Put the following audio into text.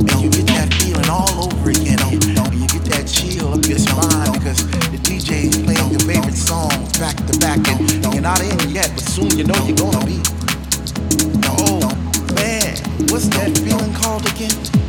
and you get that feeling all over again. And you get that chill up your spine because the DJ's playing your favorite songs back to back, and you're not in yet, but soon you know you're gonna be. Oh man, what's that feeling called again?